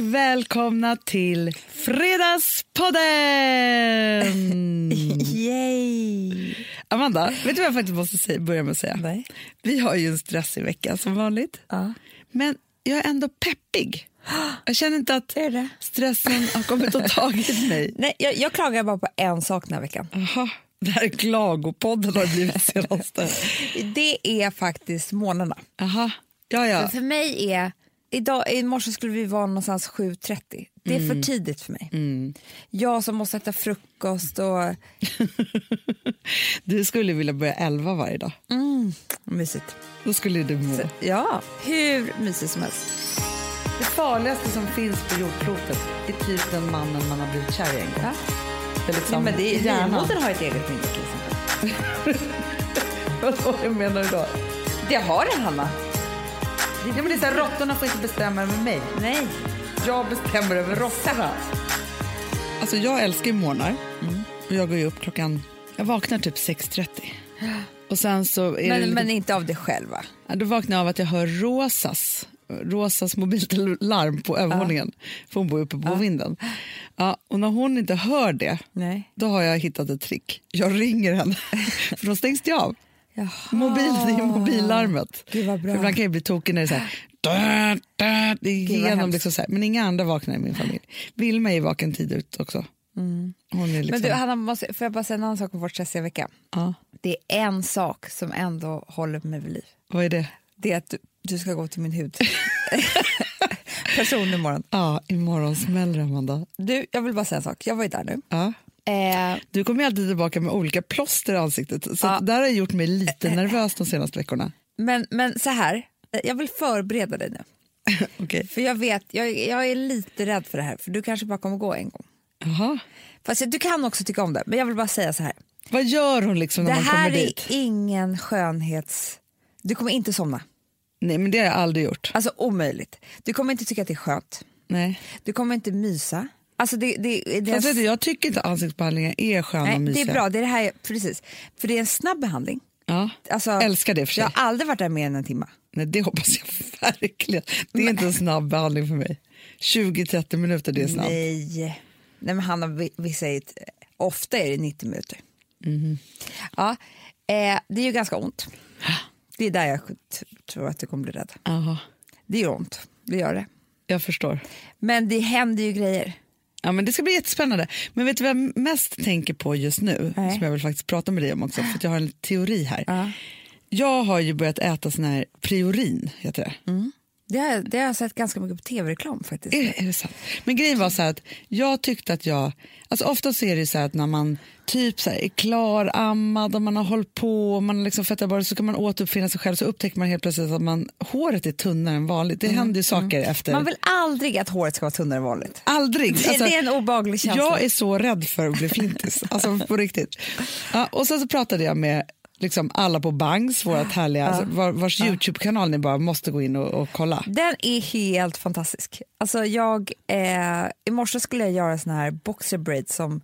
välkomna till Fredagspodden! Yay! Amanda, vet du vad jag faktiskt måste säga, börja med att säga? Nej. Vi har ju en stressig vecka som vanligt, Ja. men jag är ändå peppig. Jag känner inte att Det det. stressen har kommit och tagit mig. Nej, jag, jag klagar bara på en sak den här veckan. Aha, det här är klagopodden har blivit senaste. Det är faktiskt morgnarna. Aha, ja ja. För mig är... Idag, I morse skulle vi vara någonstans 7.30. Det är för tidigt för mig. Jag som måste äta frukost och... Du skulle vilja börja 11 varje dag. Mm, mysigt. Då skulle du må. Ja, hur mysigt som helst. Det farligaste som finns på jordklotet är typ den mannen man har blivit kär i en gång. Ja. Det är liksom Ja, men det är, livmodern har ett eget minne till exempel. Vad menar du då? Det har det, Hanna. Ja, men det är så här, råttorna får inte bestämma över mig. Nej. Jag bestämmer över råttorna. Alltså jag älskar ju morgnar. Och jag går ju upp klockan... Jag vaknar typ 6.30. Och sen så Men, lite, men inte av dig själv, va? ja, då vaknar jag av att jag hör Rosas Rosas mobillarm på övervåningen. För hon bor uppe på vinden. Ja, och när hon inte hör det, Nej. då har jag hittat ett trick. Jag ringer henne, för då stängs det av. Jaha. Mobil, det är mobillarmet. Ibland kan jag bli tokig när det är så här... Dö, dö, det är vad igenom liksom så här. Men inga andra vaknar i min familj. Vilma är vaken tid ut också. Är liksom, Men du, Hanna, måste, får jag bara säga en annan sak om vår stressiga vecka? ja, Det är en sak som ändå håller mig vid liv. vad är det? Det är att du, du ska gå till min hud. Person imorgon. Ja, imorgon smäller det, Amanda. Du, jag vill bara säga en sak. Jag var ju där nu. Ja. Eh, Du kommer ju alltid tillbaka med olika plåster i ansiktet. Så Ja. det här har gjort mig lite nervös de senaste veckorna. men, men så här, jag vill förbereda dig nu. Okej. För jag vet, jag, jag är lite rädd för det här, för du kanske bara kommer gå en gång. Jaha. Fast du kan också tycka om det, men jag vill bara säga så här. Vad gör hon liksom när Det man här kommer är dit? ingen skönhets... Du kommer inte somna. Nej, men det har jag aldrig gjort. Alltså omöjligt. Du kommer inte tycka att det är skönt. Nej. Du kommer inte mysa. Alltså det, det, det, Fast vet jag tycker inte ansiktsbehandlingar är sköna och nej, det mysiga. är bra, det är det här, precis. För det är en snabb behandling. Ja. Alltså, Älskar det för sig. Jag har aldrig varit där mer än en timme. Nej, det hoppas jag verkligen. Det är inte en snabb behandling för mig. 20-30 minuter, det är snabbt. Nej. Nej men Hanna, vi, vi säger, ett- ofta är det 90 minuter. Mhm. Ja, eh, det är ju ganska ont. Det är där jag tror att du kommer bli rädd. Aha, Det gör ont, det gör det. jag förstår. Men det händer ju grejer. Ja, men det ska bli jättespännande. Men vet du vad jag mest tänker på just nu, Nej. som jag vill faktiskt prata med dig om också, för att jag har en teori här. Ja. Jag har ju börjat äta sån här priorin, heter det. Det, har, det har jag sett ganska mycket på tv-reklam faktiskt. Är, är det sant? Men grejen var så här att jag tyckte att jag, alltså ofta så är det så här att när man typ så här är klarammad och man har hållit på och man liksom fettat bara så kan man återuppfinna sig själv så upptäcker man helt plötsligt att man, håret är tunnare än vanligt. Det händer ju saker efter. Man vill aldrig att håret ska vara tunnare än vanligt. Aldrig. Alltså, det är en obaglig känsla. jag är så rädd för att bli flintis, alltså på riktigt. Ja, och sen så pratade jag med liksom alla på Bangs, vårt härliga, alltså, var, vars Youtube-kanal ni bara måste gå in och, och kolla. Den är helt fantastisk. Alltså jag, eh, I morse skulle jag göra sån här boxer braids som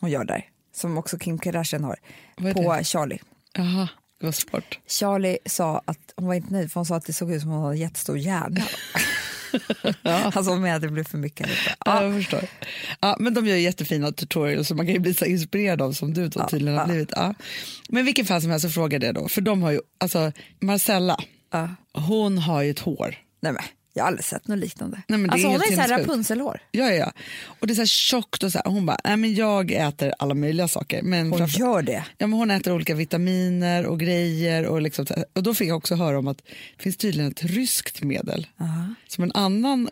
hon gör där. Som också Kim Kardashian har. Vad På Charlie. Jaha, det var svårt. Charlie sa att hon var inte nöjd för hon sa att det såg ut som hon hade en jättestor hjärna. Alltså hon menade att det blev för mycket. Ja. Ja. Jag förstår. Ja, men de gör jättefina tutorials som man kan ju bli så inspirerad av som du då tydligen har ja. blivit. Ja. Men vilken fall som helst så frågade jag då, för de har ju, alltså Marcella, Ja. hon har ju ett hår. Nej, men, jag har aldrig sett något liknande. Nej, men det är alltså hon helt är så här. Rapunzelhår. Ja, ja, ja. Och det är så här tjockt och så här. Hon bara, nej men jag äter alla möjliga saker. Men Hon framför- gör det. Ja, men hon äter olika vitaminer och grejer. Och, liksom, och då fick jag också höra om att det finns tydligen ett ryskt medel som en annan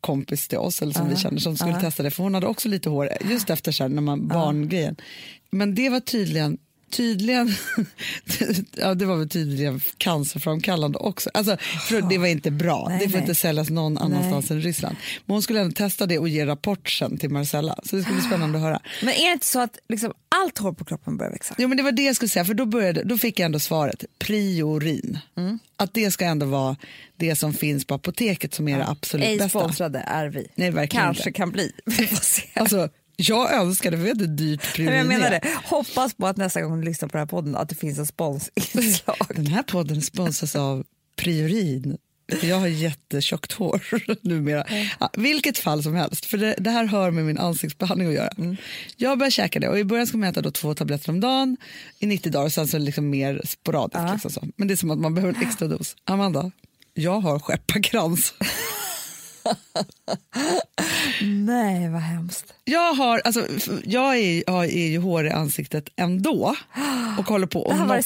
kompis till oss, eller som vi känner, som skulle testa det. För hon hade också lite hår just efter sen när man barngrejen. Men det var tydligen Tydligen, ja, det var väl tydligen cancerframkallande också. Alltså, för det var inte bra. Nej, det får nej. inte säljas någon annanstans än Ryssland. Men hon skulle ändå testa det och ge rapport sen till Marcella. Så det skulle bli spännande att höra. Men är det inte så att liksom allt hår på kroppen börjar växa? Jo, men det var det jag skulle säga, för då, började, då fick jag ändå svaret. Priorin. Mm. Att det ska ändå vara det som finns på apoteket som är det absolut Ej bästa. sponsrade är vi. Nej, verkligen Kanske inte. kan bli. Vi får se. Alltså, jag önskar det, för vet hur dyrt Men jag menar det. Hoppas på att nästa gång du lyssnar på den här podden att det finns en sponsinslag. Den här podden sponsras av Priorin. Jag har jättetjockt hår numera. Ja, vilket fall som helst, för det, det, här hör med min ansiktsbehandling att göra. Mm. Jag börjar käka det och i början ska man äta då två tabletter om dagen i 90 dagar och sen så liksom mer sporadiskt. Ja. Liksom så. Men det är som att man behöver en extra dos. Amanda, jag har skepparkrans. Nej, vad hemskt. Jag, har, alltså, jag är, jag är ju hår i ansiktet ändå och håller på och noppar.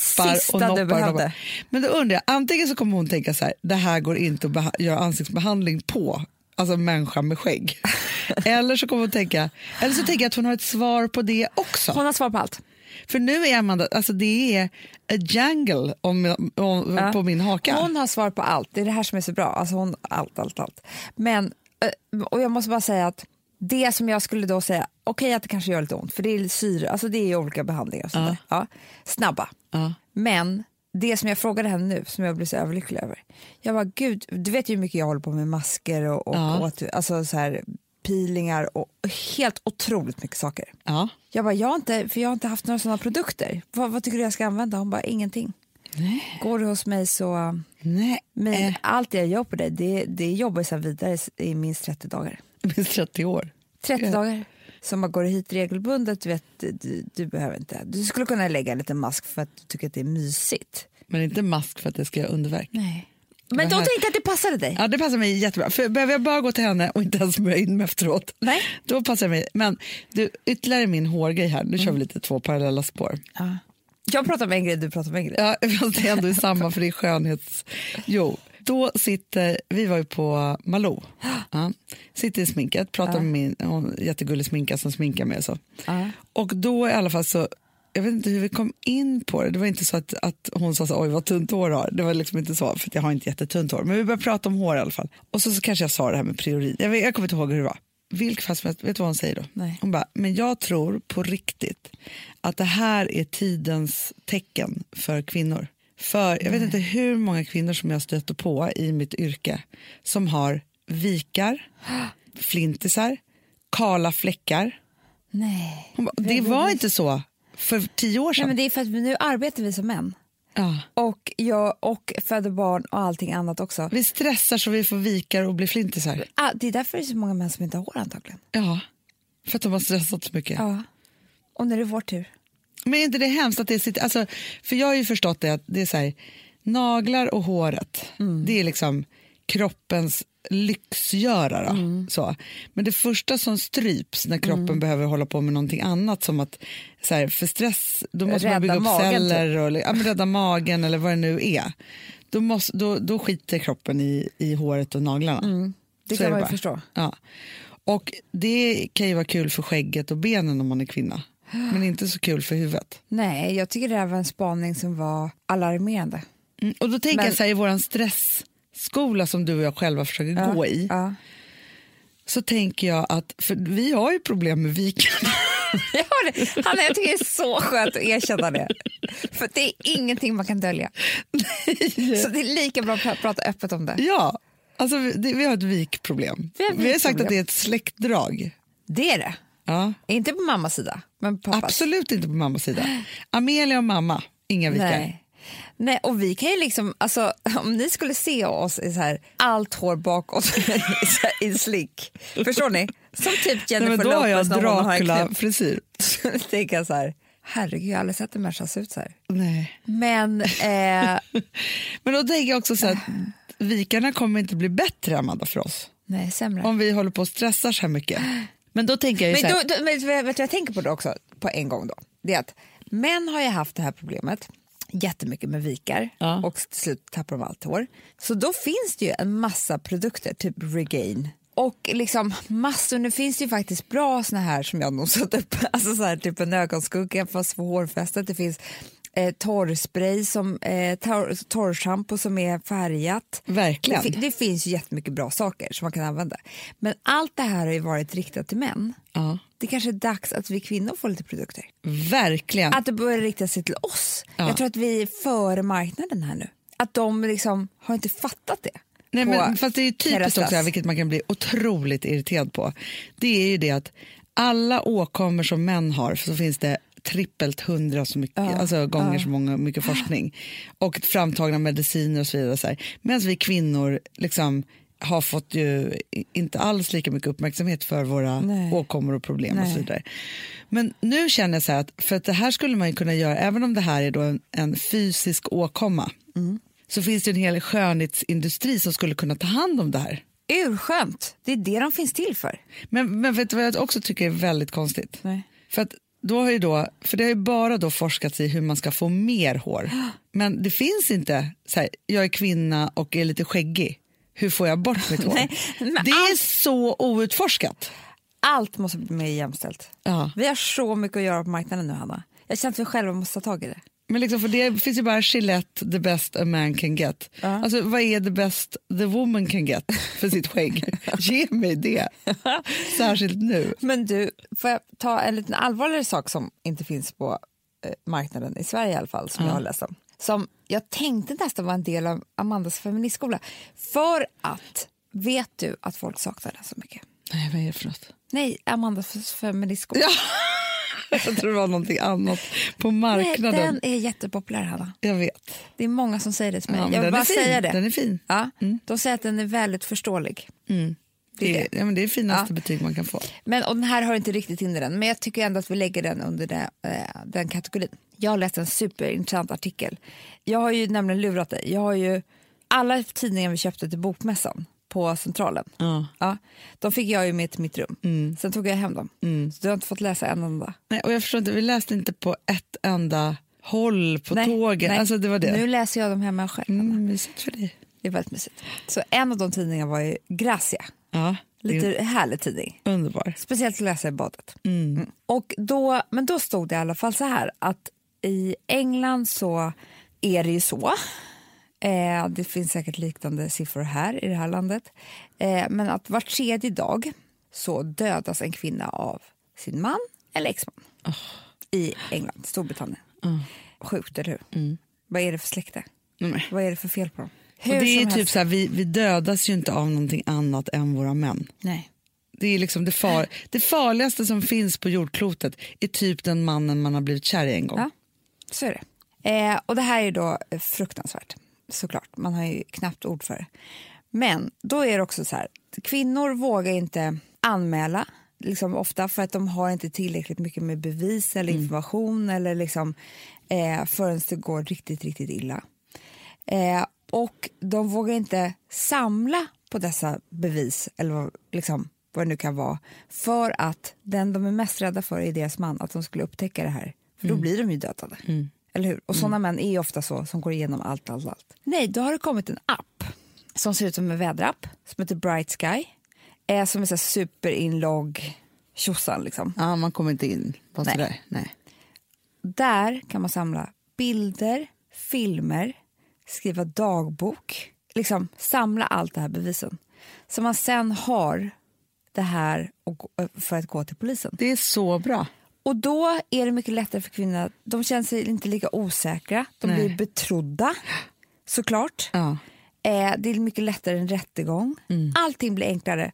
Och noppar, du noppar. Men då undrar jag, antingen så kommer hon tänka så här, det här går inte att göra ansiktsbehandling på, alltså människa med skägg. eller så kommer hon tänka, eller så tänker jag att hon har ett svar på det också. Hon har svar på allt. För nu är Amanda, alltså det är a jungle om, om, ja. på min haka. Hon har svar på allt, det är det här som är så bra. Alltså hon, allt, allt, allt. Men, eh, och jag måste bara säga att det som jag skulle då säga, okej okay, att det kanske gör lite ont, för det är syre, alltså det är olika behandlingar och sånt ja. ja. Snabba. Ja. Men det som jag frågade henne nu, som jag blev så överlycklig över. Jag bara, gud, du vet ju hur mycket jag håller på med masker och, och, ja. och alltså så här, peelingar och helt otroligt mycket saker. Ja. Jag bara, jag har inte, för jag har inte haft några sådana produkter. Vad, vad, tycker du jag ska använda? Hon bara, ingenting. Nej. Går du hos mig så... Nej. Men äh. allt jag gör på dig, det, det jobbar jag vidare i minst 30 dagar. Minst 30 år? 30 ja. dagar. Så man går hit regelbundet, du, vet, du, du, behöver inte. Du skulle kunna lägga en liten mask för att du tycker att det är mysigt. Men inte mask för att det ska göra underverk? Nej. Men då tänkte jag att det passade dig. Ja, det passar mig jättebra. För behöver jag bara gå till henne och inte ens smörja in mig efteråt, Nej. då passar det mig. Men du, ytterligare min hårgrej här. Nu mm. kör vi mm. lite två parallella spår. Ja. Jag pratar om en grej, du pratar om en grej. Ja, fast det är ändå samma för det är skönhets... Jo, då sitter, vi var ju på Malou, ja, sitter i sminket, pratar ja. med min hon, jättegullig sminka som sminkar mig och så. Ja. Och då i alla fall så jag vet inte hur vi kom in på det. Det var inte så att, att hon sa så, oj vad tunt hår har. Det var liksom inte så, för jag har inte jättetunt hår. Men vi började prata om hår i alla fall. Och så, så kanske jag sa det här med priorin. Jag, jag kommer inte ihåg hur det var. Vilket fall vet du vad hon säger då? Nej. Hon bara, men jag tror på riktigt att det här är tidens tecken för kvinnor. För jag vet inte hur många kvinnor som jag stöter på i mitt yrke som har vikar, flintisar, kala fläckar. Nej. Bara, det var inte så för tio år sedan. Nej, men det är för att nu arbetar vi som män. Ja. Och jag och föder barn och allting annat också. Vi stressar så vi får vikar och blir flintisar. Ah, det är därför det är så många män som inte har hår antagligen. Ja, för att de har stressat så mycket. Ja. Och när det är vår tur. Men är inte det hemskt att det sitter, alltså, för jag har ju förstått det att det är så här, naglar och håret, mm. det är liksom kroppens lyxgörare. Mm. Så. Men det första som stryps när kroppen mm. behöver hålla på med någonting annat som att så här, för stress, då måste rädda man bygga upp magen, celler typ. och ja, rädda magen eller vad det nu är. Då, måste, då, då skiter kroppen i, i håret och naglarna. Mm. Det så kan man ju förstå. Ja. Och det kan ju vara kul för skägget och benen om man är kvinna. Men inte så kul för huvudet. Nej, jag tycker det här var en spaning som var alarmerande. Mm, och då tänker Men... jag så här, i våran stress skola som du och jag själva försöker ja, gå i ja. så tänker jag att, för vi har ju problem med vikarna. jag, har det. Hanna, jag tycker det är så skönt att erkänna det. För det är ingenting man kan dölja. Nej. Så det är lika bra att prata öppet om det. Ja, alltså det, vi har ett vikproblem. Vi har, vi har sagt att det är ett släktdrag. Det är det. Ja. Inte på mammas sida, men pappas. Absolut inte på mammas sida. Amelia och mamma, inga vikar. Nej. Nej, och vi kan ju liksom, alltså, om ni skulle se oss i så här, allt hår bakåt i slick, förstår ni? Som typ Jennifer Nej, då Lopez när hon har Dracula-frisyr. Så tänker jag så här, herregud jag har aldrig sett en människa se ut så här. Nej. Men, eh... Men då tänker jag också så att vikarna kommer inte bli bättre Amanda för oss. Nej, sämre. Om vi håller på och stressar så här mycket. Men då tänker jag men så här... då, då, vet du vad jag tänker på då också på en gång då? Det är att män har ju haft det här problemet jättemycket med vikar ja. och till slut tappar de allt hår. Så då finns det ju en massa produkter, typ Regain. Och liksom massor, nu finns det ju faktiskt bra såna här som jag nog satt upp, alltså så här, typ en ögonskugga fast för hårfästet. Det finns eh, torrspray, som, eh, tor torrschampo som är färgat. Verkligen. Det, det finns ju jättemycket bra saker som man kan använda. Men allt det här har ju varit riktat till män. Ja. Det kanske är dags att vi kvinnor får lite produkter. Verkligen. Att det börjar rikta sig till oss. Ja. Jag tror att vi är före marknaden här nu. Att de liksom har inte fattat det. Nej, men, fast det är typiskt också, vilket man kan bli otroligt irriterad på. Det är ju det att alla åkommor som män har så finns det trippelt hundra så mycket, alltså gånger så många, mycket forskning och framtagna mediciner och så vidare. Så. Medan vi kvinnor liksom har fått ju inte alls lika mycket uppmärksamhet för våra Nej. åkommor och problem och Nej. så vidare. Men nu känner jag så här att för att det här skulle man ju kunna göra, även om det här är då en, en fysisk åkomma, så finns det en hel skönhetsindustri som skulle kunna ta hand om det här. Urskönt, det är det de finns till för. Men, men vet du vad jag också tycker är väldigt konstigt? Nej. För att då har ju då, för det har ju bara då forskats i hur man ska få mer hår. Men det finns inte så här, jag är kvinna och är lite skäggig. Hur får jag bort mitt hår? Nej, det är så outforskat. Allt måste bli mer jämställt. Ja. Vi har så mycket att göra på marknaden nu, Hanna. Jag känner att vi själva måste ta tag i det. Men liksom för det finns ju bara Gillette, the best a man can get. Alltså vad är the best the woman can get för sitt skägg? Ge mig det. Särskilt nu. Men du, får jag ta en liten allvarligare sak som inte finns på eh, marknaden i Sverige i alla fall, som jag har läst om. Som jag tänkte nästan var en del av Amandas feministskola. För att, vet du att folk saknar den så mycket? Nej, vad är det för något? Nej, Amandas feministskola. Ja. Jag tror det var någonting annat på Nej, marknaden. den är jättepopulär, Hanna. Jag vet. Det är många som säger det till mig. Ja, jag vill bara säga det. Den är fin. Ja, De säger att den är väldigt förståelig. Det är, ja, men det är det finaste Ja. betyg man kan få. Men, och den här har inte riktigt in i den, men jag tycker ändå att vi lägger den under det, eh, den kategorin. Jag har läst en superintressant artikel. Jag har ju nämligen lurat dig. Jag har ju alla tidningar vi köpte till Bokmässan på Centralen. Ja. Ja, de fick jag ju med till mitt rum. Sen tog jag hem dem. Så du har inte fått läsa en enda. Nej, och jag förstår inte, vi läste inte på ett enda håll på Nej, tåget. nej. Alltså, det var det. Nu läser jag dem hemma själv. Mm, mysigt för dig. Det är väldigt mysigt. Så en av de tidningarna var ju Gracia. Ja, Lite är härlig tidning. underbar. Speciellt att läsa i badet. Mm. Och då, men då stod det i alla fall så här att i England så är det ju så. Eh, det finns säkert liknande siffror här i det här landet. Eh, men att var tredje dag så dödas en kvinna av sin man eller exman. I England, Storbritannien. Sjukt, eller hur? Vad är det för släkte? Nej. Vad är det för fel på dem? Och det är typ helst- så här, vi, vi dödas ju inte av någonting annat än våra män. Nej. Det, är liksom det, far, det farligaste som finns på jordklotet är typ den mannen man har blivit kär i en gång. Ja, så är det. Eh, och det här är då fruktansvärt, såklart. Man har ju knappt ord för det. Men då är det också så här, kvinnor vågar inte anmäla liksom ofta för att de har inte tillräckligt mycket med bevis eller information eller liksom, eh, förrän det går riktigt, riktigt illa. Eh, och de vågar inte samla på dessa bevis eller vad, liksom, vad det nu kan vara för att den de är mest rädda för är deras man, att de skulle upptäcka det här. För då blir de ju dödade. Eller hur? Och sådana män är ofta så, som går igenom allt, allt, allt. Nej, då har det kommit en app som ser ut som en väderapp som heter Bright Sky. Eh, som är så superinlogg tjosan liksom. Ja, man kommer inte in på Nej. sådär. Nej. Där kan man samla bilder, filmer, skriva dagbok, liksom samla allt det här bevisen. Så man sen har det här gå- för att gå till polisen. Det är så bra. Och då är det mycket lättare för kvinnor, de känner sig inte lika osäkra, de Nej. blir betrodda såklart. Ja. Eh, det är mycket lättare än rättegång. Allting blir enklare.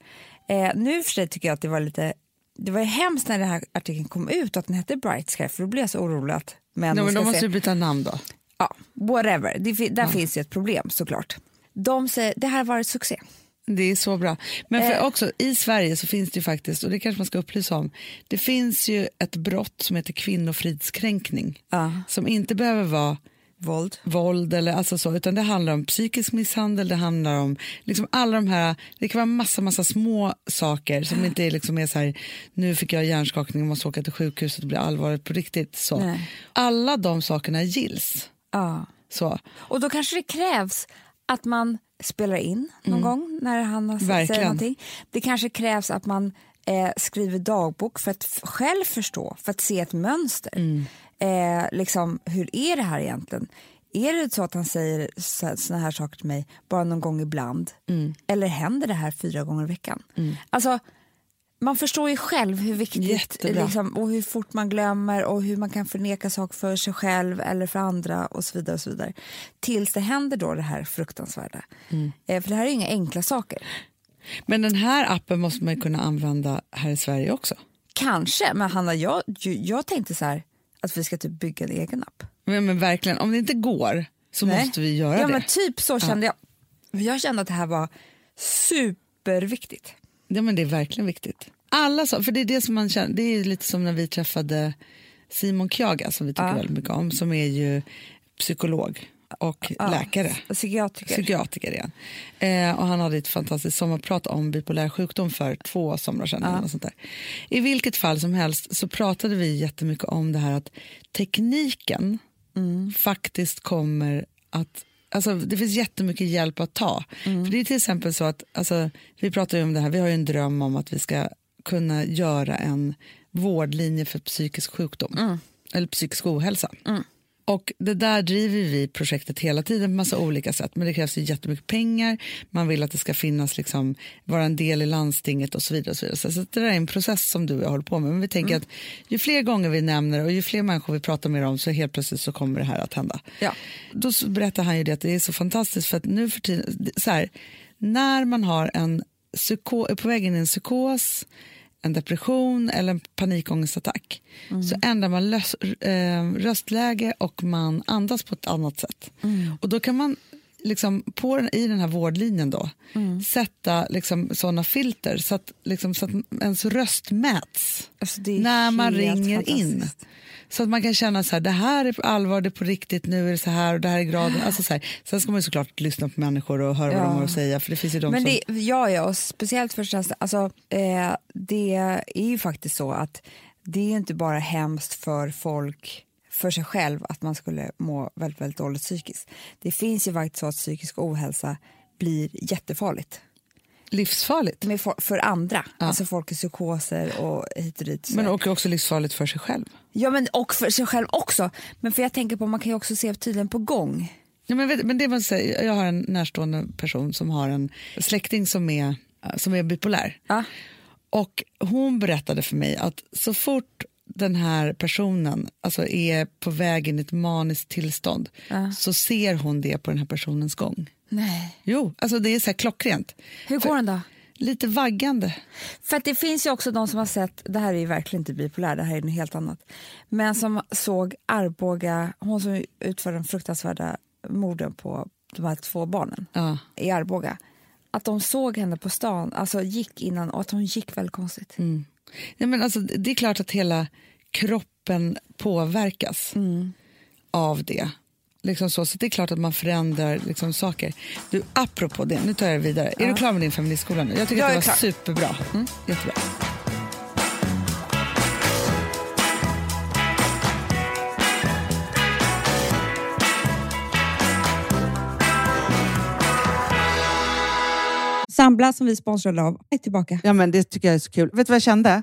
Eh, nu för sig tycker jag att det var lite det var ju hemskt när den här artikeln kom ut att den hette Bright Sky för då blev jag så orolig att män Nej, men de måste se- ju byta namn då. ja, whatever. Det, där finns ju ett problem såklart. De säger det här har varit succé. Det är så bra. Men för Eh. också i Sverige så finns det ju faktiskt, och det kanske man ska upplysa om, det finns ju ett brott som heter kvinnofridskränkning. Ja. Som inte behöver vara Våld. våld eller alltså så, utan det handlar om psykisk misshandel, det handlar om liksom alla de här, det kan vara massa, massa små saker som inte är, liksom är så här, nu fick jag hjärnskakning och måste åka till sjukhuset och bli allvarligt på riktigt. Så. Nej. Alla de sakerna gills. Ja. Så. Och då kanske det krävs att man spelar in någon gång när han har Verkligen. säger någonting. Det kanske krävs att man eh, skriver dagbok för att själv förstå, för att se ett mönster. Eh, liksom, hur är det här egentligen? Är det så att han säger såna här saker till mig bara någon gång ibland? Eller händer det här fyra gånger i veckan? Alltså, man förstår ju själv hur viktigt liksom, och hur fort man glömmer och hur man kan förneka saker för sig själv eller för andra och så vidare. Och så vidare. Tills det händer då det här fruktansvärda. Eh, för det här är inga enkla saker. Men den här appen måste man ju kunna använda här i Sverige också. Kanske, men Hanna, jag, jag tänkte så här att vi ska typ bygga en egen app. Men, men verkligen, om det inte går så Nej. måste vi göra ja, det. Men typ så kände jag. Jag kände att det här var superviktigt. Ja, men det är verkligen viktigt. Alla så, för det är det som man känner, det är lite som när vi träffade Simon Kjaga som vi tycker Ja. väldigt mycket om, som är ju psykolog och Ja. läkare. Psykiatriker. Psykiatriker igen. Eh, och han hade ett fantastiskt sommarprat om bipolär sjukdom för två somrar sedan. eller något sånt där. I vilket fall som helst så pratade vi jättemycket om det här att tekniken faktiskt kommer att Alltså, det finns jättemycket hjälp att ta. För det är till exempel så att, alltså, vi pratar om det här, vi har ju en dröm om att vi ska kunna göra en vårdlinje för psykisk sjukdom. Eller psykisk ohälsa. Och det där driver vi projektet hela tiden på massa olika sätt. Men det krävs ju jättemycket pengar. Man vill att det ska finnas, liksom, vara en del i landstinget och så vidare. Och så vidare. Så, det där är en process som du och jag håller på med. Men vi tänker att ju fler gånger vi nämner och ju fler människor vi pratar med om så helt plötsligt så kommer det här att hända. Ja. Då berättar han ju det att det är så fantastiskt för att nu för tiden, så här, när man har en psyko, är på väg in i en psykos, en depression eller en panikångestattack. Så ändrar man lös, eh, röstläge och man andas på ett annat sätt. Och då kan man liksom på den, i den här vårdlinjen då sätta liksom sådana filter så att, liksom, så att ens röst mäts Alltså, när man ringer in. Så att man kan känna så här, det här är allvar, det är på riktigt, nu är det så här och det här är graden. Alltså så här. Sen ska man ju såklart lyssna på människor och höra vad Ja. de har att säga för det finns ju de Men som... det, ja, ja, och speciellt för känslan, alltså, eh, det är ju faktiskt så att det är inte bara hemskt för folk för sig själv att man skulle må väldigt, väldigt dåligt psykiskt. Det finns ju faktiskt så att psykisk ohälsa blir jättefarligt Livsfarligt. med for, för andra, alltså folk i psykoser och hit och dit. Men och också livsfarligt för sig själv. Ja, men och för sig själv också. Men för jag tänker på, man kan ju också se tydligen på gång. Ja, men, vet, men det man säger, jag har en närstående person som har en släkting som är, som är bipolär. Ja. Och hon berättade för mig att så fort den här personen alltså är på väg in i ett maniskt tillstånd så ser hon det på den här personens gång. Nej. Jo, alltså det är så här klockrent. Hur går den då? Lite vaggande. För att det finns ju också de som har sett, det här är ju verkligen inte bipolär, det här är något helt annat, men som såg Arboga, hon som utförde de fruktansvärda morden på de här två barnen Ja. i Arboga, att de såg henne på stan, alltså gick innan och att hon gick väldigt konstigt. Ja, men alltså, det är klart att hela kroppen påverkas av det. Liksom så, så det är klart att man förändrar liksom, saker. Du, apropå det, nu tar jag det vidare. Är du klar med din feministskola nu? Jag tycker Jag att det var klar. superbra. Jättebra. Sambla som vi sponsrade av är tillbaka. Ja, men det tycker jag är så kul. Vet du vad jag kände?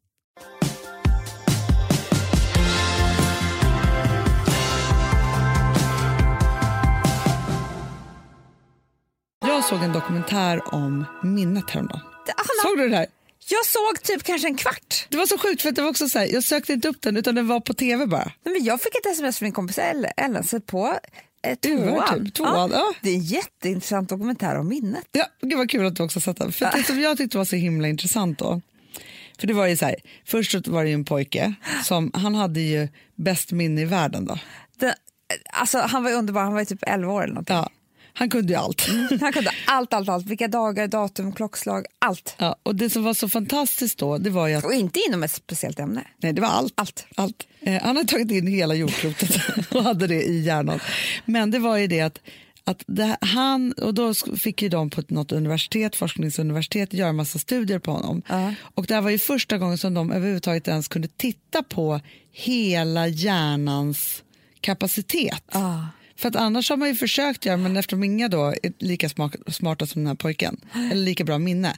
Jag såg en dokumentär om minnet häromdagen. Hanna, Såg du det här? jag såg typ kanske en kvart. Det var så sjukt för att det var också så här, jag sökte inte upp den utan den var på tv bara. Nej, men jag fick ett sms från min kompis Ellen, sätt på eh, tvåan. typ. Tvåan, ja. Det är en jätteintressant dokumentär om minnet. Ja, gud vad kul att du också sett den. För det som jag tyckte var så himla intressant då. För det var ju så här, först var det ju en pojke som, han hade ju bäst minne i världen då. Det, alltså, han var underbar, han var typ 11 år eller någonting. Ja, han kunde ju allt. Han kunde allt, allt, allt. Vilka dagar, datum, klockslag, allt. Ja, och det som var så fantastiskt då, det var ju att, Och inte inom ett speciellt ämne. nej det var allt. Allt. allt. Eh, han hade tagit in hela jordklotet och hade det i hjärnan. Men det var ju det att, att det, han, och då fick ju de på något universitet, forskningsuniversitet, göra massa studier på honom. Och det här var ju första gången som de överhuvudtaget ens kunde titta på hela hjärnans kapacitet. För att annars har man ju försökt göra, men eftersom inga då är lika smak, smarta som den här pojken, eller lika bra minne,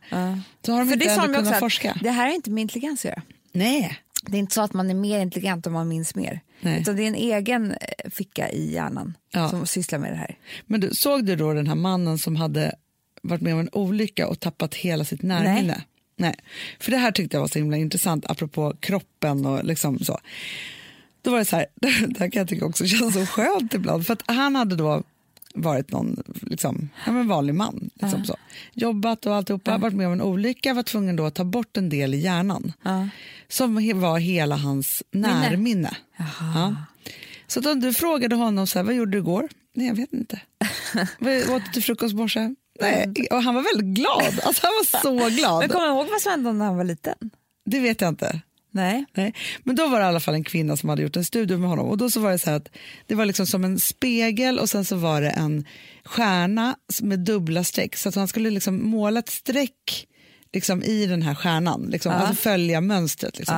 så har de För inte det sa de kunnat forska. det här är inte med intelligens att göra. Nej. Det är inte så att man är mer intelligent om man minns mer. Nej. Utan det är en egen eh, ficka i hjärnan Ja. som sysslar med det här. Men du, såg du då den här mannen som hade varit med om en olycka och tappat hela sitt närminne? Nej. För det här tyckte jag var så himla intressant apropå kroppen och liksom så. Då var det så här, det här kan jag tycka också känns så skönt ibland, för att han hade då varit någon liksom, ja, men vanlig man. Liksom så. Jobbat och alltihopa, varit med om en olycka, var tvungen då att ta bort en del i hjärnan som he- var hela hans närminne. Ja. Så då du frågade honom så här, vad gjorde du igår? Nej, jag vet inte. vad åt du till frukost morse? Nej. Och han var väldigt glad. Alltså, han var så glad. Men kommer du ihåg vad som hände när han var liten? Det vet jag inte. Nej. Nej. Men då var det i alla fall en kvinna som hade gjort en studie med honom och då så var det så här att det var liksom som en spegel och sen så var det en stjärna med dubbla streck så att han skulle liksom måla ett streck liksom i den här stjärnan, liksom, alltså följa mönstret. Liksom.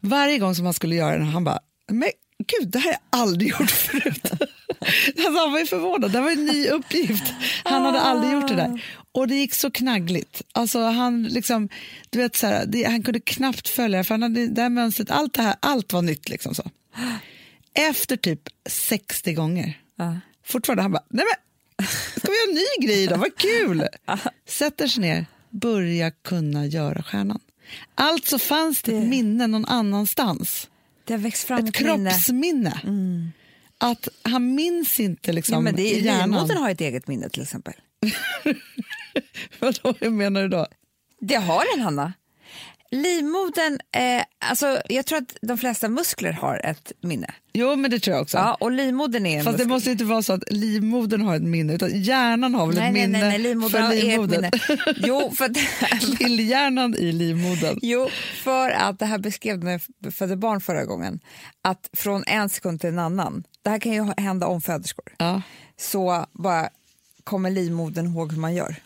Varje gång som han skulle göra den, han bara, men gud, det här har jag aldrig gjort förut. alltså, han var ju förvånad, det var en ny uppgift. Han hade aldrig gjort det där. Och det gick så knaggligt. Alltså, han, liksom, du vet, så här, det, han kunde knappt följa för han hade, det här mönstret, allt, det här, allt var nytt. Liksom så. Efter typ 60 gånger, fortfarande, han bara, nej men, ska vi göra en ny grej då, vad kul! Sätter sig ner, börjar kunna göra stjärnan. Alltså fanns det ett minne någon annanstans, Det växt fram ett ett, minne. kroppsminne. Att han minns inte liksom Ja, men det hjärnan. livmodern har ett eget minne till exempel. Vadå, Hur menar du då? Det har den, Hanna. Livmodern, eh, alltså, jag tror att de flesta muskler har ett minne. Jo, men det tror jag också. Ja, och livmodern är en Fast det muskel. måste inte vara så att livmodern har ett minne, utan hjärnan har väl nej, ett nej, minne nej, nej, livmodern för livmodern. Jo, för att, Lillhjärnan i livmodern. jo, för att det här beskrev när jag födde barn förra gången, att från en sekund till en annan, det här kan ju hända om föderskor, Ja. så bara kommer livmodern ihåg hur man gör.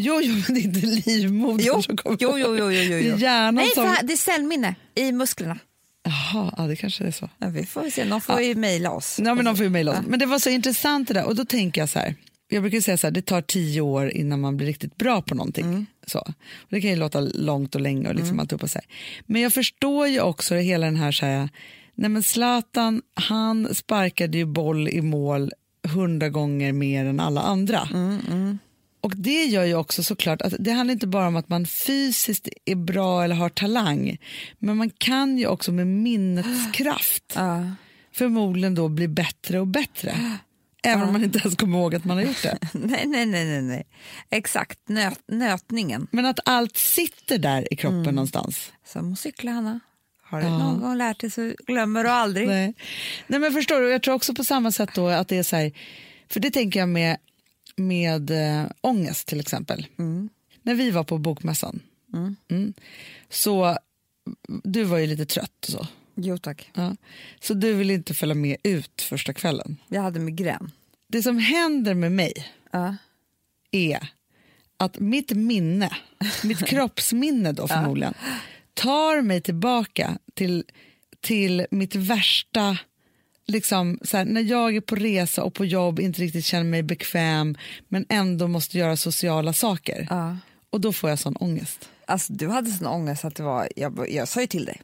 Jo, jo, men det är inte livmodern Jo, som kommer jo, jo, jo, jo, jo, Det jo. är hjärnan Nej, som... här- det är cellminne i musklerna. Jaha, ja, det kanske är så. Ja, vi får se, någon får ju mejla oss. Ja, men de får ju mejla oss. Men det var så intressant det där. Och då tänker jag så här. Jag brukar säga så här, det tar tio år innan man blir riktigt bra på någonting. Mm. Så. Det kan ju låta långt och länge och liksom alltihopa så här. Men jag förstår ju också hela den här, så här nej men Zlatan, han sparkade ju boll i mål hundra gånger mer än alla andra. Mm, Och det gör ju också såklart att det handlar inte bara om att man fysiskt är bra eller har talang, men man kan ju också med minnets kraft Ja. förmodligen då blir bättre och bättre. Även om man inte ens kommer ihåg att man har gjort det. nej, nej, nej, nej, nej. Exakt, Nöt, nötningen. Men att allt sitter där i kroppen mm. någonstans. Som att cykla, Hanna. Har du ja. någon gång lärt dig så glömmer du aldrig. Nej. Nej, men förstår du, jag tror också på samma sätt då att det är så här, för det tänker jag med, med äh, ångest till exempel. Mm. När vi var på bokmässan, mm. Mm, så du var ju lite trött och så. Jo tack. Ja. Så du vill inte följa med ut första kvällen? Jag hade migrän. Det som händer med mig uh. är att mitt minne, mitt kroppsminne då förmodligen, tar mig tillbaka till, till mitt värsta liksom, här, när jag är på resa och på jobb inte riktigt känner mig bekväm men ändå måste göra sociala saker. Uh. Och då får jag sån ångest. Alltså, du hade sån ångest att det var, jag, jag sa ju till dig.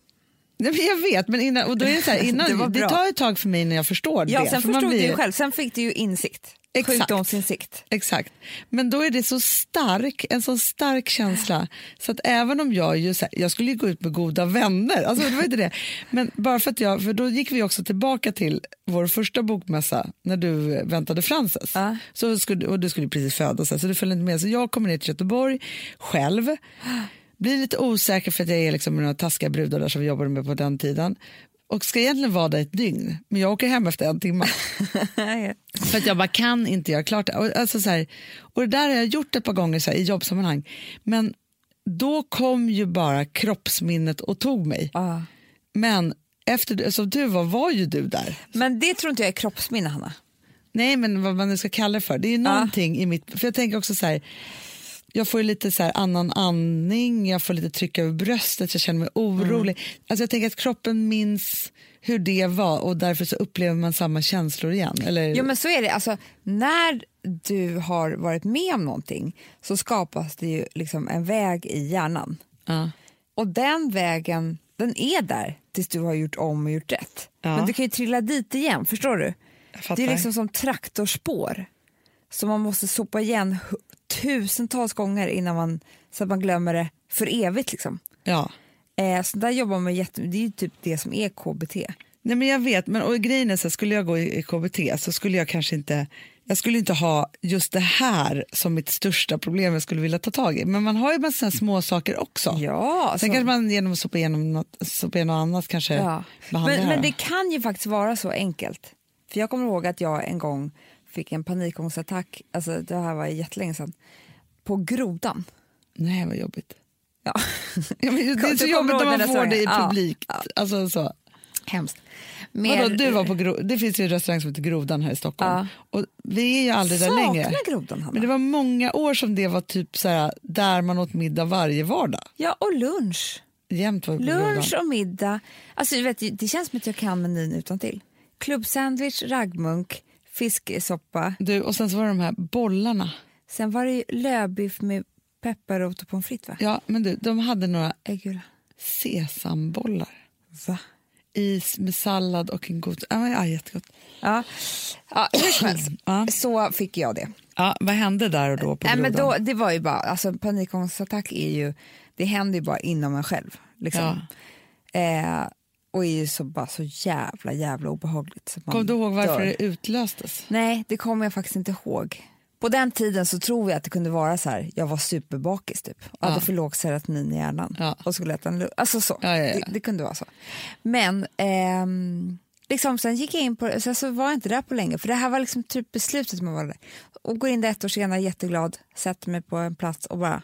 Nej, jag vet, men innan, och då är det, så här, innan, det, det, tar ett tag för mig när jag förstår ja, det. Sen förstod blir... du själv, sen fick du ju insikt. Sjukdomsinsikt. Exakt. Men då är det så stark, en så stark känsla så att även om jag ju, här, jag skulle ju gå ut med goda vänner, alltså det var inte det. Men bara för att jag, för då gick vi också tillbaka till vår första bokmässa när du väntade Frances. Uh. Så skulle, och du skulle precis födas så du följde inte med. Så jag kommer ner till Göteborg själv blir lite osäker för att jag är liksom med några taskiga brudar där som vi jobbade med på den tiden och ska egentligen vara där ett dygn, men jag åker hem efter en timme. för att jag bara kan inte göra klart det. Alltså så här, och det där har jag gjort ett par gånger så här, i jobbsammanhang. Men då kom ju bara kroppsminnet och tog mig. Ah. Men efter som du var, var ju du där. Men det tror inte jag är kroppsminne, Hanna. Nej, men vad man nu ska kalla det för. Det är ju någonting ah. i mitt... För jag tänker också så här, jag får lite så annan andning, jag får lite tryck över bröstet, jag känner mig orolig. Mm. Alltså jag tänker att kroppen minns hur det var och därför så upplever man samma känslor igen. Eller? Jo men så är det, alltså, när du har varit med om någonting så skapas det ju liksom en väg i hjärnan. Uh. Och den vägen, den är där tills du har gjort om och gjort rätt. Uh. Men du kan ju trilla dit igen, förstår du? Det är liksom som traktorspår. Så man måste sopa igen tusentals gånger innan man, så att man glömmer det för evigt. Liksom. Ja. Eh, så där jobbar man jätte, det är ju typ det som är KBT. Nej men jag vet, men och grejen är så skulle jag gå i, i KBT så skulle jag kanske inte jag skulle inte ha just det här som mitt största problem jag skulle vilja ta tag i. Men man har ju massa små saker också. Ja, Sen så... kanske man genom att sopa igenom något, sopa igenom något annat kanske ja. men, men det kan ju faktiskt vara så enkelt. För jag kommer ihåg att jag en gång fick en panikångestattack, alltså det här var jättelänge sedan, på grodan. Nej, vad jobbigt. Ja. ja men det är så jobbigt när man får det i publik. Ja. Alltså, så. Hemskt. Mer... Vadå, du var på Gro... Det finns ju en restaurang som heter Grodan här i Stockholm. Ja. Och vi är ju aldrig där längre. Grodan, Hanna. Men det var många år som det var typ så här, där man åt middag varje vardag. Ja, och lunch. Jämt var lunch och middag. Alltså, vet, det känns som att jag kan menyn utan till. Klubbsandwich, raggmunk, fisksoppa. Du, och sen så var det de här bollarna. Sen var det lövbiff med pepparrot och pommes frites va? Ja, men du, de hade några Äggula. sesambollar. Va? I, med sallad och en god... Ja, ja jättegott. Ja, ja hur som helst, ja. så fick jag det. Ja, vad hände där och då? På äh, men då det var ju bara, alltså panikångestattack är ju, det händer ju bara inom en själv. Liksom. Ja. Eh, och är ju så, bara så jävla jävla obehagligt. Så Kom du ihåg varför dör. det utlöstes? Nej, det kommer jag faktiskt inte ihåg. På den tiden så tror jag att det kunde vara så här, jag var superbakis typ och ja. hade för låg serotonin i hjärnan ja. och skulle äta en Alltså så, ja, det, det, kunde vara så. Men ehm, liksom, sen gick jag in på sen så var jag inte där på länge för det här var liksom typ beslutet man var där. Och går in där ett år senare jätteglad, sätter mig på en plats och bara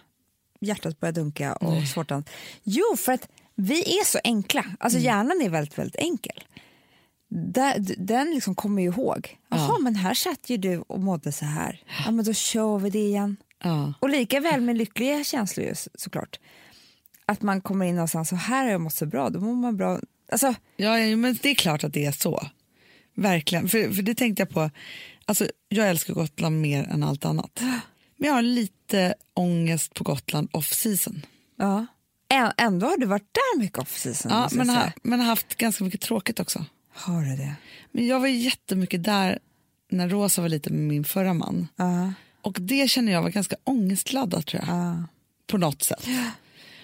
hjärtat börjar dunka och Nej. svårt att... Jo, för att vi är så enkla. Alltså mm. hjärnan är väldigt, väldigt enkel. den liksom kommer ju ihåg. Jaha, ja. men här satt ju du och mådde så här. Ja, men då kör vi det igen. Ja. Och lika väl med lyckliga känslor just, såklart. Att man kommer in någonstans och här har jag mått så bra, då mår man bra. Alltså, ja, ja, men det är klart att det är så. Verkligen. För, för det tänkte jag på. Alltså, jag älskar Gotland mer än allt annat. Men jag har lite ångest på Gotland off season. Ja ändå har du varit där mycket off season. Ja, men, ha, men haft ganska mycket tråkigt också. Har du det? Men jag var jättemycket där när Rosa var lite med min förra man. Uh. Och det känner jag var ganska ångestladdat tror jag. Uh. På något sätt.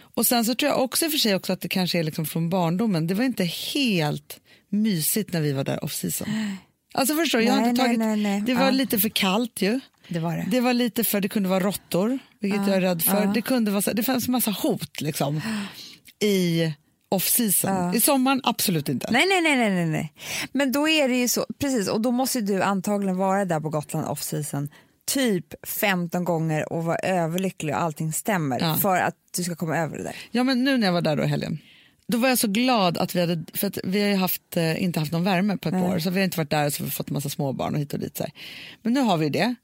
Och sen så tror jag också för sig också att det kanske är liksom från barndomen. Det var inte helt mysigt när vi var där off season. Alltså förstår du, jag har Nej, inte nej, tagit, nej, nej. det var Ja. lite för kallt ju. Det var det. Det var lite för, det kunde vara råttor, vilket jag är rädd för. Det, kunde vara, så- det fanns massa hot liksom i off season. I sommaren absolut inte. Nej, nej, nej, nej, nej, nej. Men då är det ju så, precis, och då måste du antagligen vara där på Gotland off season typ 15 gånger och vara överlycklig och allting stämmer Ja. för att du ska komma över det där. Ja, men nu när jag var där då i helgen, då var jag så glad att vi hade, för att vi har haft, eh, inte haft någon värme på ett par år, så vi har inte varit där och så har vi fått massa småbarn och hit och dit. Så här. Men nu har vi det.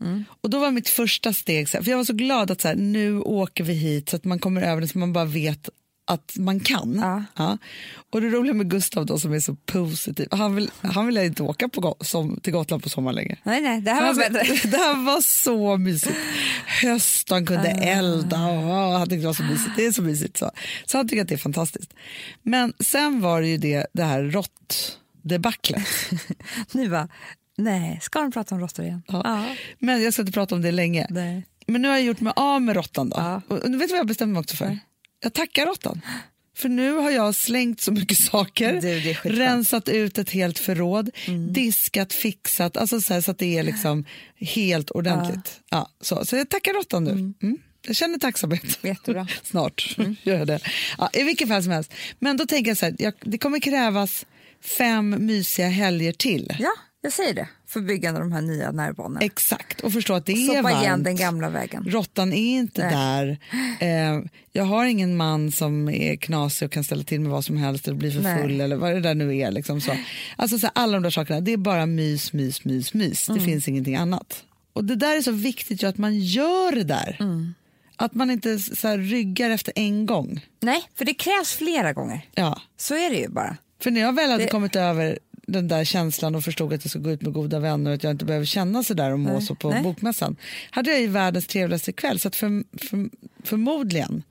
Och då var mitt första steg, så här, för jag var så glad att så här, nu åker vi hit så att man kommer över det så man bara vet att man kan. Ja. Och det roliga med Gustav då som är så positiv, han vill, han vill inte åka på, som, till Gotland på sommaren längre. Nej, nej, det här var bättre. det här var så mysigt. Höst, han kunde elda och han tyckte det var så mysigt. Det är så mysigt. Så, så han tycker att det är fantastiskt. Men sen var det ju det, det här råttdebaclet. Nu va? Nej, ska de prata om råttor igen? Ja. Men jag ska inte prata om det länge. Nej. Men nu har jag gjort mig av med råttan då. Ja. Och, och du vet vad jag bestämde mig också för? Jag tackar råttan. För nu har jag slängt så mycket saker, Du, rensat ut ett helt förråd, diskat, fixat, alltså så, här, så att det är liksom helt ordentligt. Ja. så, så jag tackar råttan nu. Mm. Jag känner tacksamhet. Jättebra. Snart gör jag det. Ja, I vilket fall som helst. Men då tänker jag så här, jag, det kommer krävas fem mysiga helger till. Ja, jag säger det. För byggande av de här nya närbanorna. Exakt, och förstå att det är varmt. igen den gamla vägen. Råttan är inte Nej. där. Eh, jag har ingen man som är knasig och kan ställa till med vad som helst eller bli för Nej. full eller vad det där nu är. Liksom så. Alltså så här, alla de där sakerna, det är bara mys, mys, mys, mys. Mm. Det finns ingenting annat. Och det där är så viktigt ju att man gör det där. Mm. Att man inte så här, ryggar efter en gång. Nej, för det krävs flera gånger. Ja. Så är det ju bara. För när jag väl hade Det- kommit över den där känslan och förstod att jag ska gå ut med goda vänner och att jag inte behöver känna så där och må Nej, så på nej. bokmässan hade jag ju världens trevligaste kväll så att för, för, förmodligen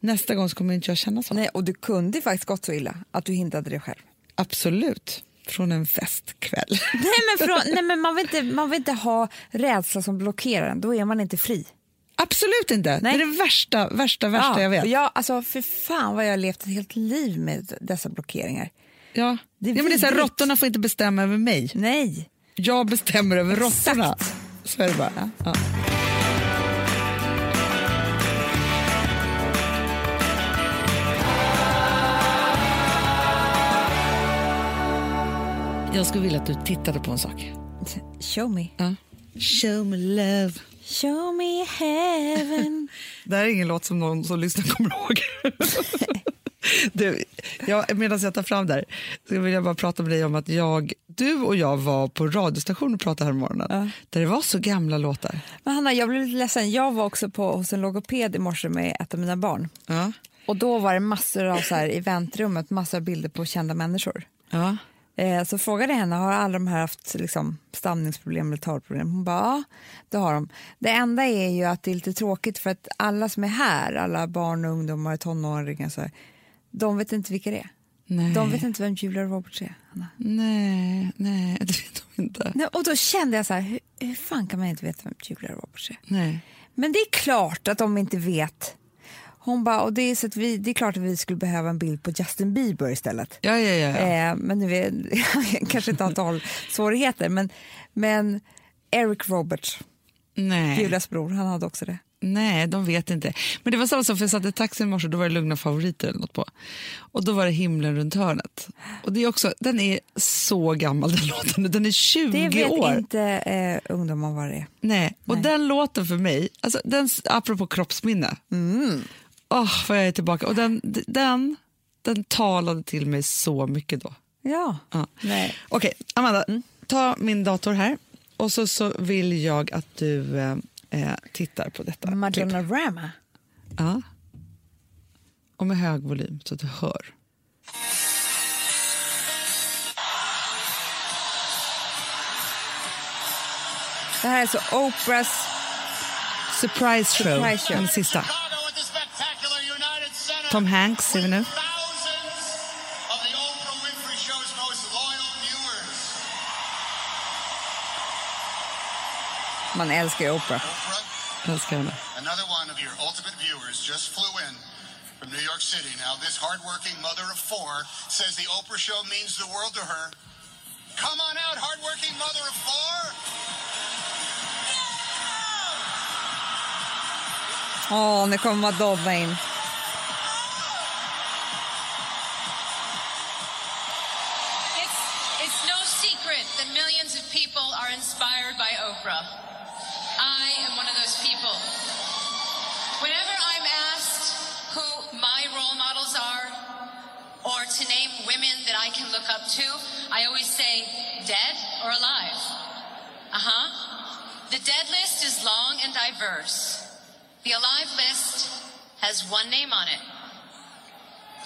nästa gång så kommer inte jag känna så. Nej, och du kunde faktiskt gått så illa att du hindrade det själv. Absolut, från en festkväll. Nej, men, från, nej, men man, vill inte, man vill inte ha rädsla som blockerar en. Då är man inte fri. Absolut inte, Nej. det är det värsta, värsta, värsta jag vet. Jag, alltså, för fan vad jag har levt ett helt liv med dessa blockeringar. Ja. det är ja, men det är så här, råttorna får inte bestämma över mig. Nej. Jag bestämmer över råttorna. Så är det bara. Ja. Jag skulle vilja att du tittade på en sak. Show me. Ja. Show me love. Show me heaven. Det här är ingen låt som någon som lyssnar kommer ihåg. du, jag, medan jag tar fram det här så vill jag bara prata med dig om att jag, du och jag var på radiostation och pratade här morgonen där det var så gamla låtar. Men Hanna, jag blev lite ledsen. Jag var också på, hos en logoped i morse med ett av mina barn. Ja. Och då var det massor av så här, i väntrummet, massor av bilder på kända människor. Ja. Eh, så frågade jag henne, har alla de här haft liksom, stamningsproblem eller talproblem? Hon bara, ja, det har de. Det enda är ju att det är lite tråkigt för att alla som är här, alla barn och ungdomar, tonåringar, så här, de vet inte vilka det är. Nej. De vet inte vem Julia Roberts är. Hanna. Nej, nej, det vet de inte. Nej, och då kände jag så här, hur, hur fan kan man inte veta vem Julia Roberts är? Nej. Men det är klart att de inte vet. Hon bara, och det är, så att vi, det är klart att vi skulle behöva en bild på Justin Bieber istället. Ja, ja, ja. ja. Eh, men nu är, kanske inte har talsvårigheter, men, men Eric Roberts, Nej. Julias bror, han hade också det. Nej, de vet inte. Men det var samma sak, för jag satt i taxi i morse då var det Lugna favoriter eller något på. Och då var det Himlen runt hörnet. Och det är också, den är så gammal den låten, den är 20 Det vet år. inte eh, ungdomar vad det är. Nej, och Nej. den låten för mig, alltså den, apropå kroppsminne, mm. oh, vad jag är tillbaka. Och den, den, den talade till mig så mycket då. Ja. Ja. Okej, Amanda, ta min dator här och så, så vill jag att du eh, eh, tittar på detta. klipp. Madonna Rama. Ja. Och med hög volym så att du hör. Det här är så Oprahs... Surprise show, Surprise show. den sista. Tom Hanks ser vi nu. Man älskar ju Oprah. Oprah, älskar henne. another one of your ultimate viewers just flew in from New York City. Now, this hardworking mother of four says the Oprah show means the world to her. Come on out, hardworking mother of four. Åh, nu kommer Madonna in. It's, it's no secret that millions of people are inspired by Oprah. I am one of those people. Whenever I'm asked who my role models are, or to name women that I can look up to, I always say dead or alive. Uh huh. The dead list is long and diverse. The alive list has one name on it